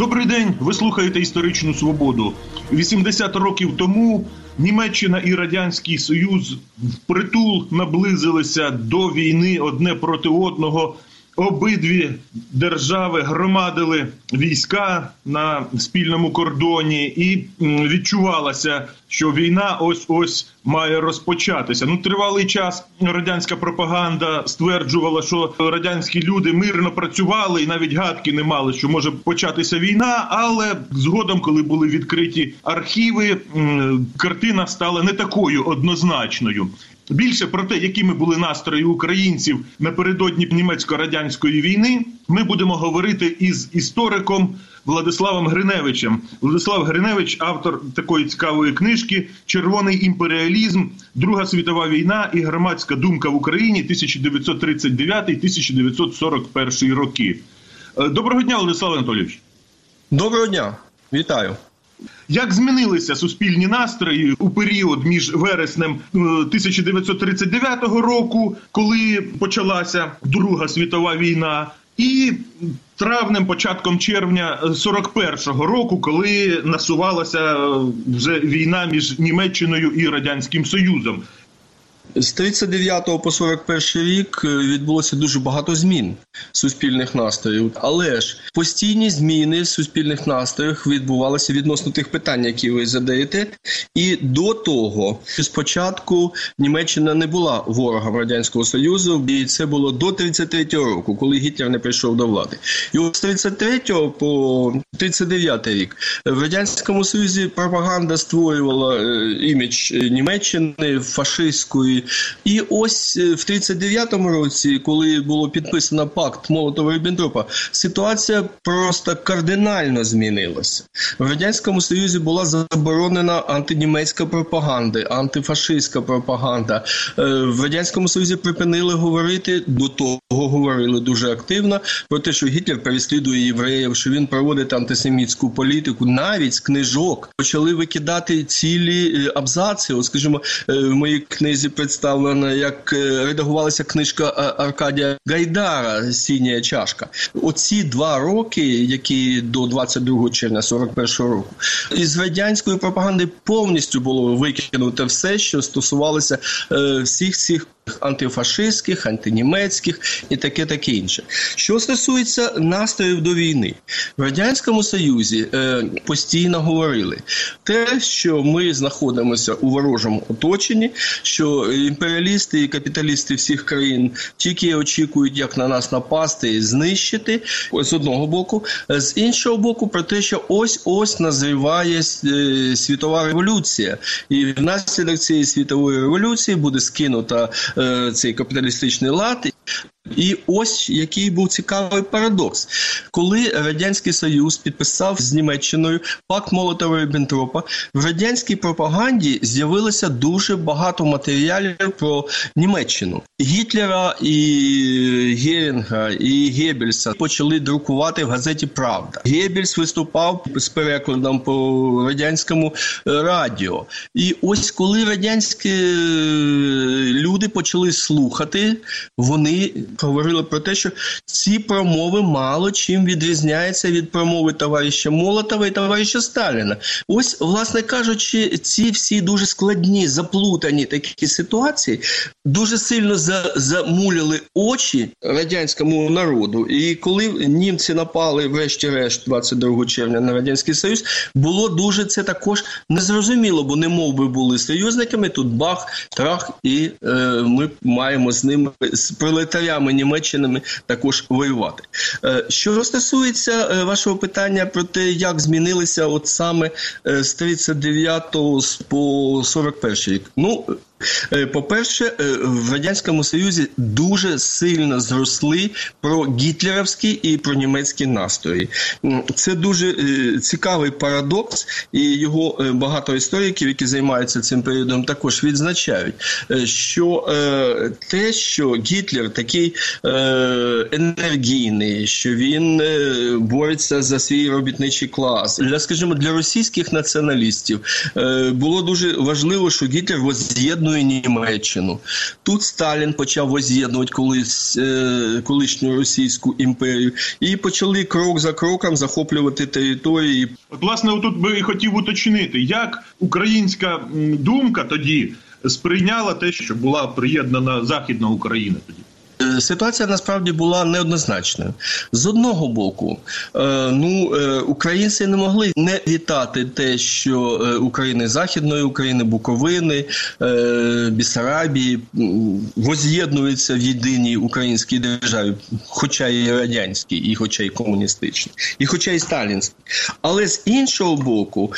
Добрий день. Ви слухаєте історичну свободу. 80 років тому Німеччина і Радянський Союз впритул наблизилися до війни одне проти одного. Обидві держави громадили війська на спільному кордоні, і відчувалося, що війна ось ось має розпочатися. Ну, тривалий час радянська пропаганда стверджувала, що радянські люди мирно працювали і навіть гадки не мали, що може початися війна. Але згодом, коли були відкриті архіви, картина стала не такою однозначною. Більше про те, якими були настрої українців напередодні німецько-радянської війни, ми будемо говорити із істориком Владиславом Гриневичем. Владислав Гриневич, автор такої цікавої книжки Червоний імперіалізм, Друга світова війна і громадська думка в Україні 1939-1941 роки. Е, доброго дня, Владислав Анатолійович. Доброго дня, вітаю. Як змінилися суспільні настрої у період між вереснем 1939 е, року, коли почалася Друга світова війна, і травнем, початком червня 41-го року, коли насувалася е, вже війна між Німеччиною і радянським Союзом? З 39 по 41 рік е, відбулося дуже багато змін суспільних настроїв, але ж постійні зміни в суспільних настроях відбувалися відносно тих питань, які ви задаєте. І до того спочатку Німеччина не була ворогом радянського союзу, і це було до 33-го року, коли Гітлер не прийшов до влади. І з 33-го по 39 рік в радянському союзі пропаганда створювала е, імідж Німеччини фашистської. І ось е, в 39-му році, коли було підписано пакт Молотова Ріббентропа, ситуація просто кардинально змінилася. В радянському союзі була заборонена антинімецька пропаганда, антифашистська пропаганда. Е, в радянському союзі припинили говорити до того, говорили дуже активно про те, що Гітлер переслідує євреїв, що він проводить антисемітську політику. Навіть з книжок почали викидати цілі е, абзаци. От, скажімо, в моїй книзі представлена, як е, редагувалася книжка е, Аркадія Гайдара Сіня чашка. Оці два роки, які до 22 червня 41 року, із радянської пропаганди повністю було викинуто все, що стосувалося е, всіх цих антифашистських, антинімецьких і таке таке інше. Що стосується настроїв до війни, в радянському союзі е, постійно говорили те, що ми знаходимося у ворожому оточенні, що імперіалісти і капіталісти всіх країн тільки очікують, як на нас напасти і знищити з одного боку, з іншого боку, про те, що ось ось назріває е, світова революція, і внаслідок цієї світової революції буде скинута е, цей капіталістичний лад. І ось який був цікавий парадокс, коли радянський союз підписав з Німеччиною пакт Молотова Ріббентропа, в радянській пропаганді з'явилося дуже багато матеріалів про Німеччину. Гітлера і Герінга і Геббельса почали друкувати в газеті Правда. Геббельс виступав з перекладом по радянському радіо. І ось коли радянські люди почали слухати, вони говорили про те, що ці промови мало чим відрізняються від промови товариша Молотова і товариша Сталіна. Ось, власне кажучи, ці всі дуже складні, заплутані такі ситуації дуже сильно замуляли очі радянському народу. І коли німці напали, врешті-решт, 22 червня на радянський союз, було дуже це також незрозуміло, бо не мов би були союзниками. Тут бах, трах, і е, ми маємо з ними з пролетарями Німеччинами також воювати. Е, що стосується е, вашого питання про те, як змінилися от саме е, з 39 по 41 рік, ну по-перше, е, в радянському союзі дуже сильно зросли про гітлерівські і про німецькі настрої. Це дуже е, цікавий парадокс, і його багато істориків, які займаються цим періодом, також відзначають, що те, що Гітлер такий енергійний, що він бореться за свій робітничий клас, для скажімо, для російських націоналістів було дуже важливо, що Гітлер воз'єднує І Німеччину. Тут Сталін почав воз'єднувати колись е, колишню російську імперію і почали крок за кроком захоплювати території. От, власне, тут би хотів уточнити, як українська думка тоді сприйняла те, що була приєднана Західна Україна тоді. Е, ситуація насправді була неоднозначною. З одного боку, е, ну е, українці не могли не вітати те, що України Західної України, Буковини, Бісарабії воз'єднуються в єдиній українській державі, хоча і радянській, і хоча й комуністичній, і хоча й сталінській. Але з іншого боку,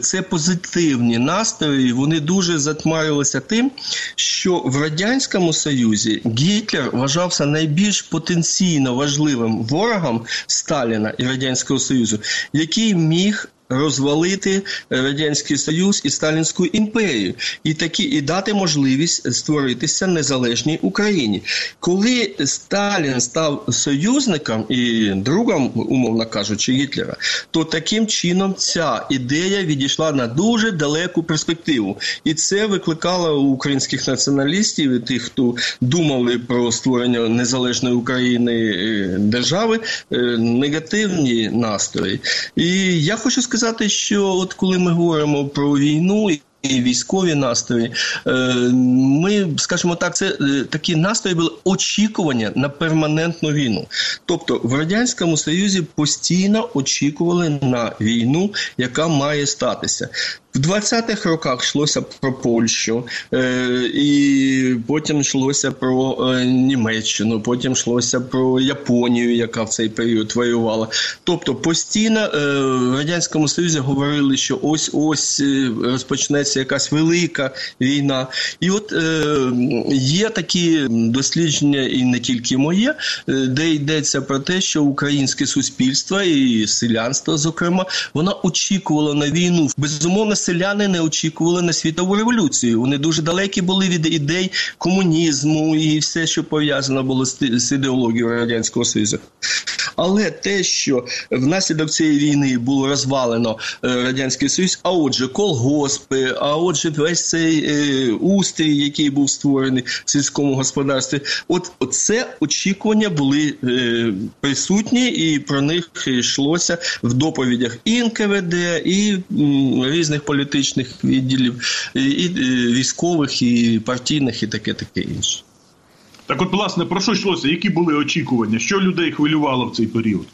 це позитивні настрої. Вони дуже затмарилися тим, що в радянському союзі Гітлер вважався найбільш потенційно важливим ворогом Сталіна і Радянського Союзу, який міг розвалити радянський союз і сталінську імперію, і такі і дати можливість створитися незалежній Україні. Коли Сталін став союзником і другом, умовно кажучи, Гітлера, то таким чином ця ідея відійшла на дуже далеку перспективу, і це викликало у українських націоналістів і тих, хто думали про створення незалежної України е, держави, е, негативні настрої. І я хочу сказати сказати, що от коли ми говоримо про війну. І військові настрої, е, ми скажімо так, це е, такі настрої були очікування на перманентну війну. Тобто в радянському союзі постійно очікували на війну, яка має статися. В 20-х роках йшлося про Польщу, е, і потім йшлося про е, Німеччину, потім йшлося про Японію, яка в цей період воювала. Тобто постійно е, в радянському союзі говорили, що ось ось розпочнеться якась велика війна. І от є такі дослідження, і не тільки моє, де йдеться про те, що українське суспільство і селянство, зокрема, воно очікувало на війну безумовно селяни не очікували на світову революцію. Вони дуже далекі були від ідей комунізму і все, що пов'язано було з ідеологією радянського союзу. Але те, що внаслідок цієї війни було розвалено е, радянський союз, а отже, колгоспи, а отже, весь цей е, устрій, який був створений в сільському господарстві, от це очікування були е, присутні, і про них йшлося в доповідях і НКВД, і різних політичних відділів, і військових, і партійних, і таке таке інше. Так, от, власне, про що йшлося? Які були очікування? Що людей хвилювало в цей період?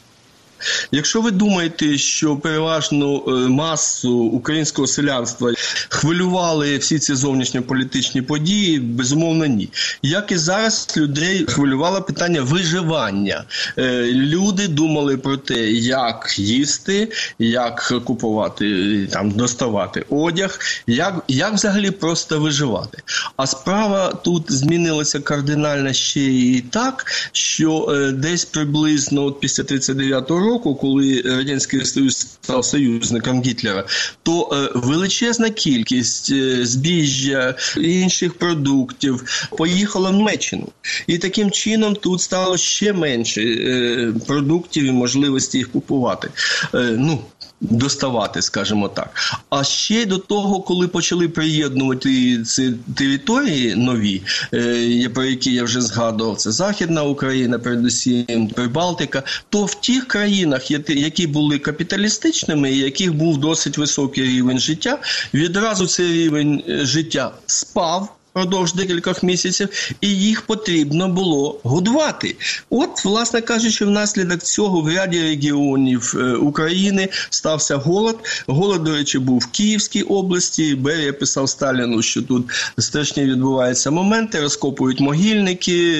Якщо ви думаєте, що переважну е, масу українського селянства хвилювали всі ці зовнішньополітичні події, безумовно, ні. Як і зараз людей хвилювало питання виживання. Е, люди думали про те, як їсти, як купувати, там доставати одяг, як як взагалі просто виживати. А справа тут змінилася кардинально ще і так, що е, десь приблизно після 39-го року року, коли радянський союз став союзником Гітлера, то е, величезна кількість е, збіжжя інших продуктів поїхала в Німеччину, і таким чином тут стало ще менше е, продуктів і можливості їх купувати. Ну доставати, скажімо так. А ще до того, коли почали приєднувати ці території нові, е, про які я вже згадував, це Західна Україна, передусім Прибалтика, то в тих країнах, які були капіталістичними, яких був досить високий рівень життя, відразу цей рівень е, життя спав впродовж декількох місяців, і їх потрібно було годувати. От, власне кажучи, внаслідок цього в ряді регіонів е, України стався голод. Голод, до речі, був в Київській області. Берія писав Сталіну, що тут страшні відбуваються моменти, розкопують могильники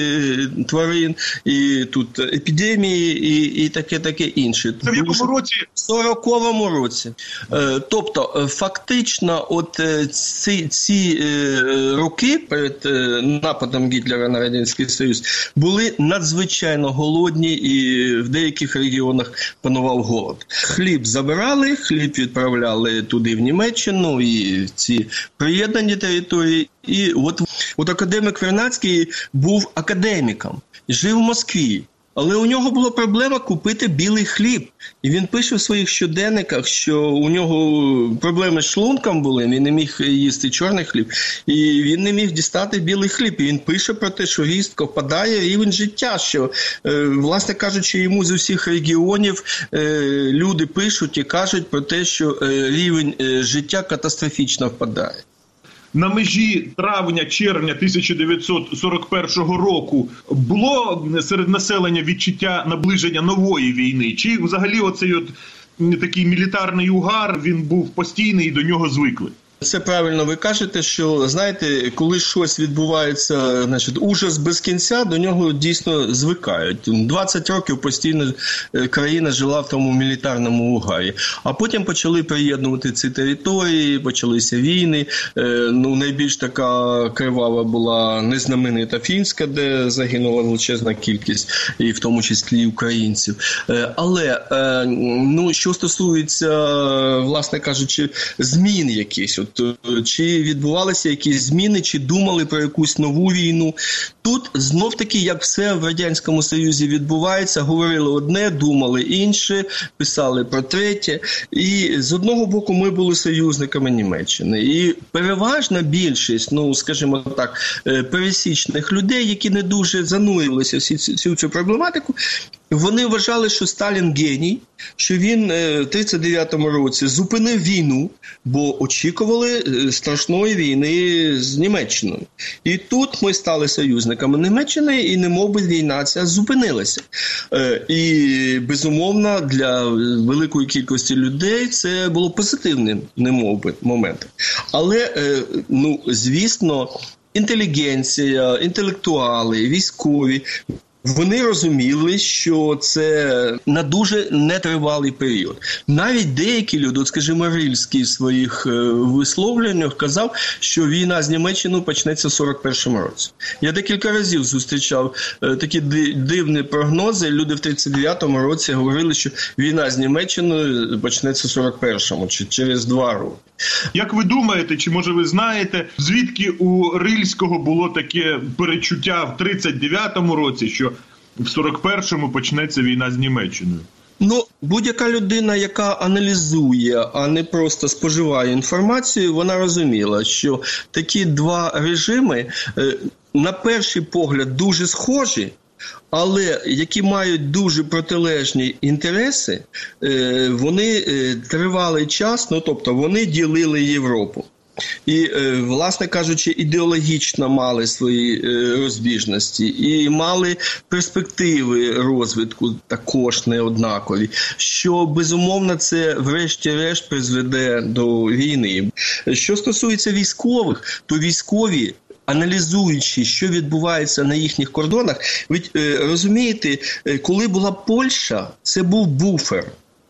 е, тварин, і тут епідемії, і і таке таке інше. Це в якому році? В 40-му році. Е, тобто, фактично, от ці, ці роки роки перед е, нападом Гітлера на радянський Союз були надзвичайно голодні, і в деяких регіонах панував голод. Хліб забирали, хліб відправляли туди в Німеччину і в ці приєднані території. І от от академик Вернацький був академіком, жив в Москві. Але у нього була проблема купити білий хліб. І він пише в своїх щоденниках, що у нього проблеми з шлунком були, він не міг їсти чорний хліб, і він не міг дістати білий хліб. І він пише про те, що різко впадає рівень життя. Що, е, власне кажучи, йому з усіх регіонів е, люди пишуть і кажуть про те, що е, рівень життя катастрофічно впадає на межі травня-червня 1941 року було серед населення відчуття наближення нової війни? Чи взагалі оцей от такий мілітарний угар він був постійний і до нього звикли? Це правильно ви кажете, що знаєте, коли щось відбувається, значить, ужас без кінця, до нього дійсно звикають. 20 років постійно е, країна жила в тому мілітарному угарі. А потім почали приєднувати ці території, почалися війни. Е, ну, найбільш така кривава була незнаменита фінська, де загинула величезна кількість, і в тому числі українців. Е, але ну, що стосується, власне кажучи, змін якісь. От Е, чи відбувалися якісь зміни, чи думали про якусь нову війну. Тут знов таки, як все в радянському союзі відбувається, говорили одне, думали інше, писали про третє. І з одного боку, ми були союзниками Німеччини. І переважна більшість, ну скажімо так, е, пересічних людей, які не дуже занурювалися в цю, цю проблематику, вони вважали, що Сталін геній, що він е, в 39-му році зупинив війну, бо очікували е, страшної війни з Німеччиною. І тут ми стали союзниками Німеччини, і немов би війна ця зупинилася. Е, і безумовно для великої кількості людей це було позитивним, немов би, моментом. Але ну звісно. Інтелігенція, інтелектуали, військові вони розуміли, що це на дуже нетривалий період. Навіть деякі люди, от скажімо, Рильський в своїх е, висловленнях казав, що війна з Німеччиною почнеться в 41-му році. Я декілька разів зустрічав е, такі дивні прогнози. Люди в 39-му році говорили, що війна з Німеччиною почнеться в 41-му чи через два роки. Як ви думаєте, чи може ви знаєте, звідки у Рильського було таке перечуття в 39-му році, що в 41-му почнеться війна з Німеччиною? Ну, будь-яка людина, яка аналізує, а не просто споживає інформацію, вона розуміла, що такі два режими е, на перший погляд дуже схожі, але які мають дуже протилежні інтереси, е, вони е, тривалий час, ну тобто вони ділили Європу. І, е, власне кажучи, ідеологічно мали свої розбіжності і мали перспективи розвитку також неоднакові, що безумовно це, врешті-решт, призведе до війни. Що стосується військових, то військові аналізуючи, що відбувається на їхніх кордонах, ви е, розумієте, е, коли була Польща, це був буфер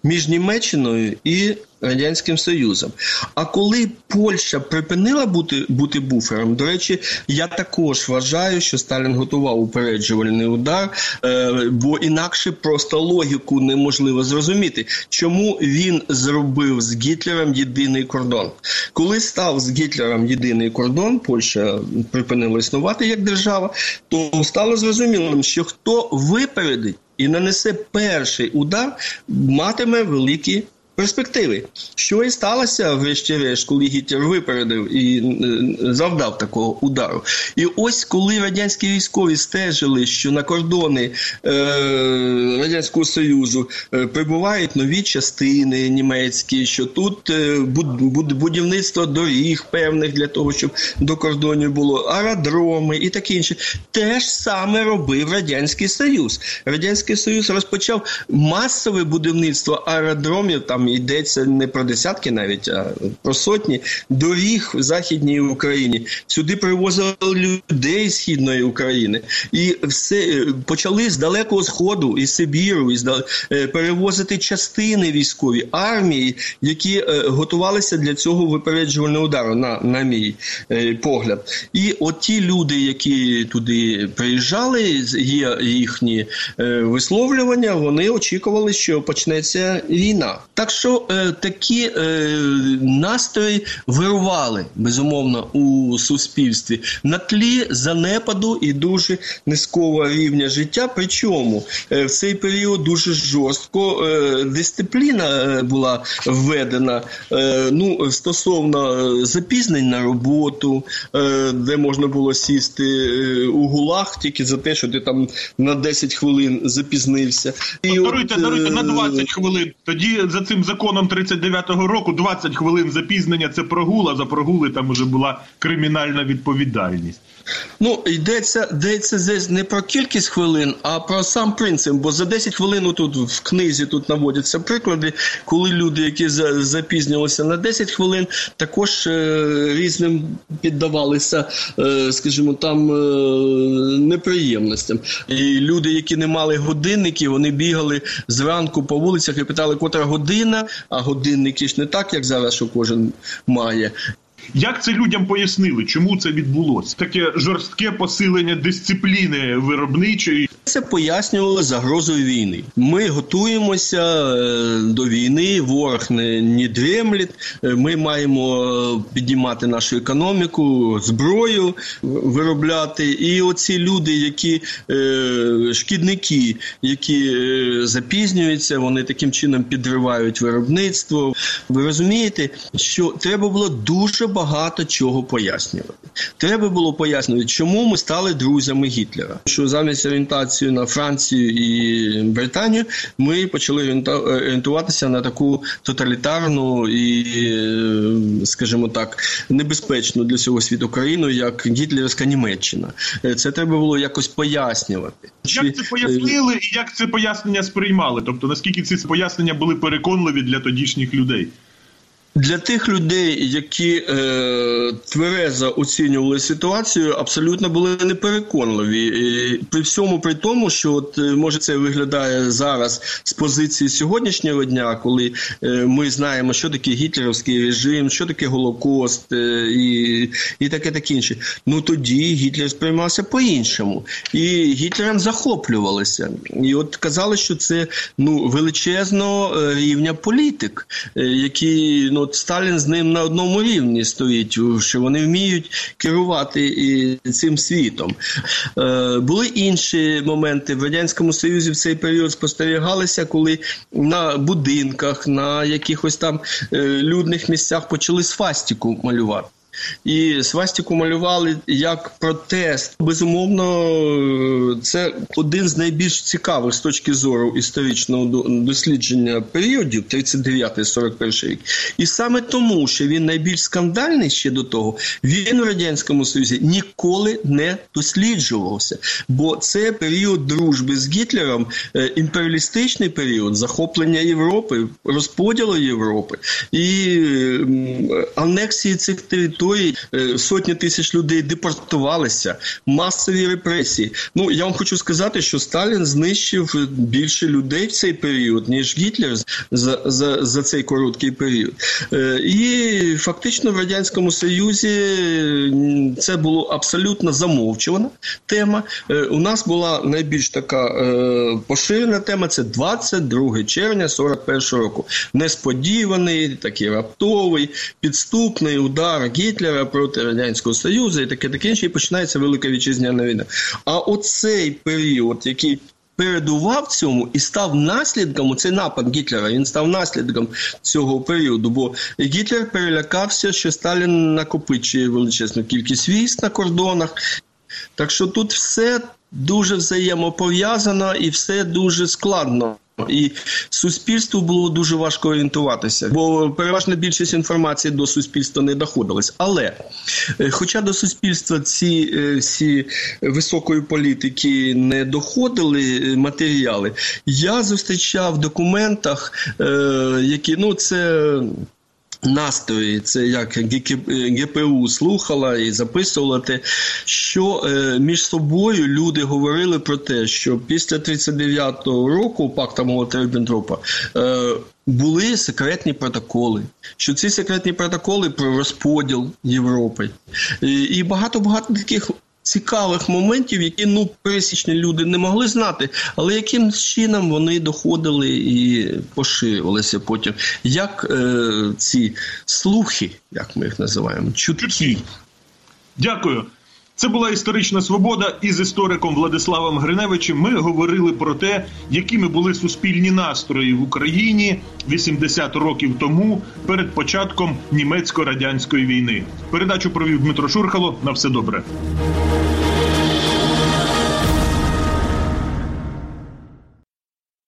між Німеччиною і радянським Союзом. А коли Польща припинила бути бути буфером, до речі, я також вважаю, що Сталін готував упереджувальний удар, е, бо інакше просто логіку неможливо зрозуміти, чому він зробив з Гітлером єдиний кордон. Коли став з Гітлером єдиний кордон, Польща припинила існувати як держава, то стало зрозумілим, що хто випередить і нанесе перший удар, матиме великі перспективи. Що і сталося, врешті-решт, коли Гітлер випередив і е, завдав такого удару. І ось коли радянські військові стежили, що на кордони е, Радянського Союзу е, прибувають нові частини німецькі, що тут е, будівництво доріг певних для того, щоб до кордонів було аеродроми і таке інше, те ж саме робив Радянський Союз. Радянський Союз розпочав масове будівництво аеродромів там йдеться не про десятки, навіть а про сотні доріг в західній Україні. Сюди привозили людей східної України, і все почали з далекого сходу із Сибіру. Добіру, і перевозити частини військові армії, які готувалися для цього випереджувального удару, на на мій погляд. І от ті люди, які туди приїжджали, є їхні висловлювання, вони очікували, що почнеться війна. Так що такі настрої вирували безумовно у суспільстві на тлі занепаду і дуже низького рівня життя. Причому е, в цей період дуже жорстко е, дисципліна е, була введена ну, стосовно запізнень на роботу, де можна було сісти у гулах тільки за те, що ти там на 10 хвилин запізнився. І даруйте, от, даруйте на 20 хвилин. Тоді за цим законом 39-го року 20 хвилин запізнення це прогула. За прогули там уже була кримінальна відповідальність. Ну, йдеться йдеться здесь не про кількість хвилин, а про сам принцип. Бо за 10 хвилин тут в книзі тут наводяться приклади, коли люди, які запізнювалися на 10 хвилин, також е, різним піддавалися, е, скажімо, там е, неприємностям. І люди, які не мали годинників, вони бігали зранку по вулицях і питали, котра година, а годинники ж не так, як зараз, що кожен має. Як це людям пояснили? Чому це відбулося? Таке жорстке посилення дисципліни виробничої. Це пояснювало загрозою війни. Ми готуємося е, до війни, ворог не, не дремлять. Е, ми маємо піднімати нашу економіку, зброю виробляти. І оці люди, які е, шкідники, які запізнюються, вони таким чином підривають виробництво. Ви розумієте, що треба було дуже багато чого пояснювати. Треба було пояснювати, чому ми стали друзями Гітлера. Що замість орієнтації на Францію і Британію ми почали орієнтуватися на таку тоталітарну і, скажімо так, небезпечну для всього світу країну, як Гітлерська Німеччина. Це треба було якось пояснювати. Як це пояснили і як це пояснення сприймали? Тобто наскільки ці пояснення були переконливі для тодішніх людей? Для тих людей, які е, тверезо оцінювали ситуацію, абсолютно були непереконливі. І При всьому при тому, що от е, може це виглядає зараз з позиції сьогоднішнього дня, коли е, ми знаємо, що таке гітлерівський режим, що таке Голокост е, і і таке таке інше. Ну тоді Гітлер сприймався по-іншому, і Гітлером захоплювалися. І от казали, що це ну величезного е, рівня політик, е, який ну от Сталін з ним на одному рівні стоїть, що вони вміють керувати і цим світом. Е, Були інші моменти в радянському союзі в цей період спостерігалися, коли на будинках, на якихось там е, людних місцях почали свастіку малювати. І свастіку малювали як протест. Безумовно, це один з найбільш цікавих з точки зору історичного дослідження періодів 39-41 рік. І саме тому, що він найбільш скандальний ще до того, він у радянському союзі ніколи не досліджувався. Бо це період дружби з Гітлером, е, імперіалістичний період захоплення Європи, розподілу Європи і анексії цих територій е, сотні тисяч людей депортувалися, масові репресії. Ну я вам хочу сказати, що Сталін знищив більше людей в цей період, ніж Гітлер за за, за цей короткий період. Е, і фактично в радянському союзі це було абсолютно замовчувана тема. Е, у нас була найбільш така поширена тема. Це 22 червня 41 року. Несподіваний, такий раптовий, підступний удар Гітлера Гітлера проти Радянського Союзу і таке таке інше, і починається Велика Вітчизняна війна. А оцей період, який передував цьому і став наслідком цей напад Гітлера. Він став наслідком цього періоду. Бо Гітлер перелякався, що Сталін накопичує величезну кількість військ на кордонах. Так що тут все дуже взаємопов'язано і все дуже складно. І суспільству було дуже важко орієнтуватися, бо переважна більшість інформації до суспільства не доходилась. Але е, хоча до суспільства ці е, всі високої політики не доходили е, матеріали, я зустрічав в документах, які ну це настрої, це як ГПУ слухала і записувала те, що е, між собою люди говорили про те, що після 39-го року пакта Молотова-Ріббентропа е, були секретні протоколи, що ці секретні протоколи про розподіл Європи. І багато багато таких цікавих моментів, які ну пересічні люди не могли знати, але яким чином вони доходили і поширювалися потім. Як е, ці слухи, як ми їх називаємо, чутки. Дякую. Це була історична свобода. І з істориком Владиславом Гриневичем ми говорили про те, якими були суспільні настрої в Україні 80 років тому перед початком німецько-радянської війни. Передачу провів Дмитро Шурхало. На все добре.